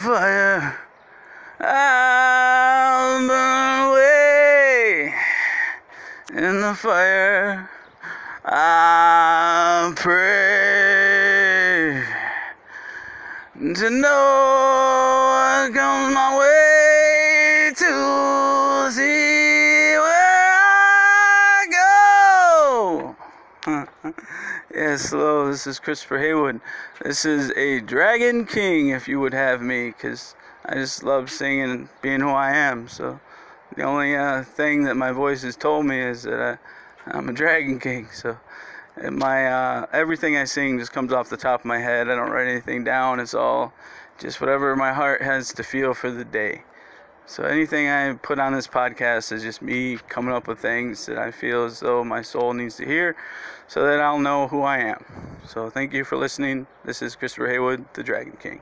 fire. I'll burn away in the fire. I pray to know what comes my way yes, hello, this is Christopher Haywood. This is a Dragon King, if you would have me, because I just love singing and being who I am. So the only uh, thing that my voice has told me is that I, I'm a Dragon King. So my uh, everything I sing just comes off the top of my head. I don't write anything down. It's all just whatever my heart has to feel for the day. So anything I put on this podcast is just me coming up with things that I feel as though my soul needs to hear so that I'll know who I am. So thank you for listening. This is Christopher Haywood, the Dragon King.